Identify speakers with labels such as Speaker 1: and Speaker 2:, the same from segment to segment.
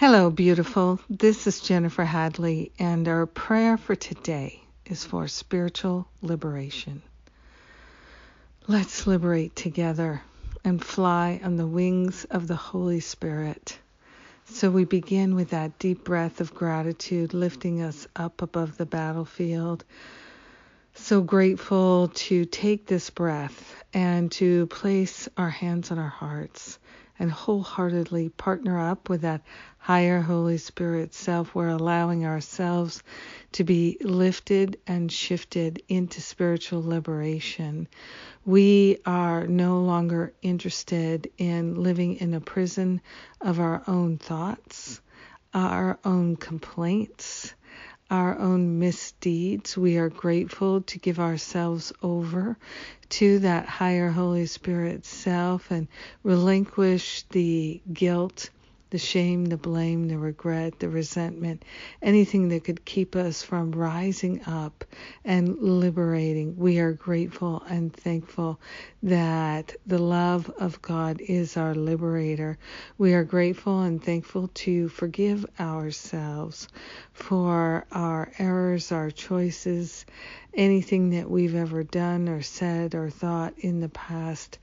Speaker 1: Hello, beautiful. This is Jennifer Hadley, and our prayer for today is for spiritual liberation. Let's liberate together and fly on the wings of the Holy Spirit. So we begin with that deep breath of gratitude lifting us up above the battlefield. So grateful to take this breath and to place our hands on our hearts and wholeheartedly partner up with that higher Holy Spirit self, we're allowing ourselves to be lifted and shifted into spiritual liberation. We are no longer interested in living in a prison of our own thoughts, our own complaints, our own misdeeds. We are grateful to give ourselves over to that higher Holy Spirit self and relinquish the guilt the shame, the blame, the regret, the resentment, anything that could keep us from rising up and liberating. We are grateful and thankful that the love of God is our liberator. We are grateful and thankful to forgive ourselves for our errors, our choices, anything that we've ever done or said or thought in the past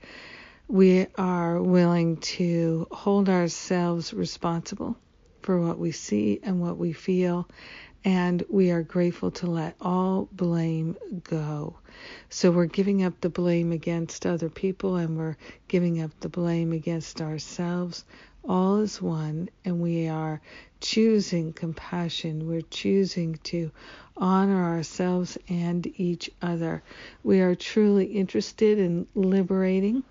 Speaker 1: we are willing to hold ourselves responsible for what we see and what we feel, and we are grateful to let all blame go. So we're giving up the blame against other people and we're giving up the blame against ourselves. All is one, and we are choosing compassion. We're choosing to honor ourselves and each other. We are truly interested in liberating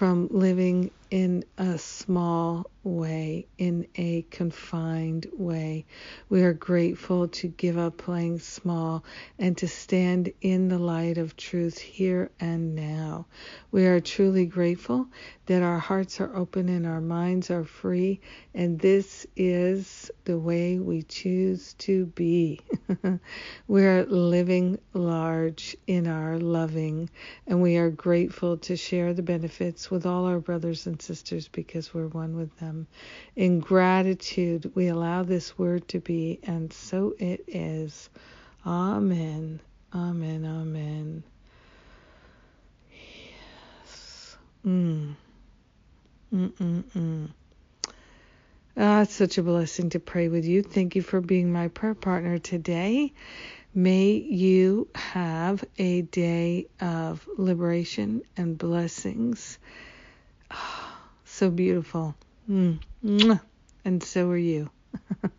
Speaker 1: from living in a small way, in a confined way. We are grateful to give up playing small and to stand in the light of truth here and now. We are truly grateful that our hearts are open and our minds are free, and this is the way we choose to be. We're living large in our loving, and we are grateful to share the benefits with all our brothers and sisters because we're one with them. In gratitude, we allow this word to be, and so it is. Amen. Amen. Amen. Yes. Mm. Mm-mm-mm. Ah, it's such a blessing to pray with you. Thank you for being my prayer partner today. May you have a day of liberation and blessings. So beautiful. Mm. And so are you.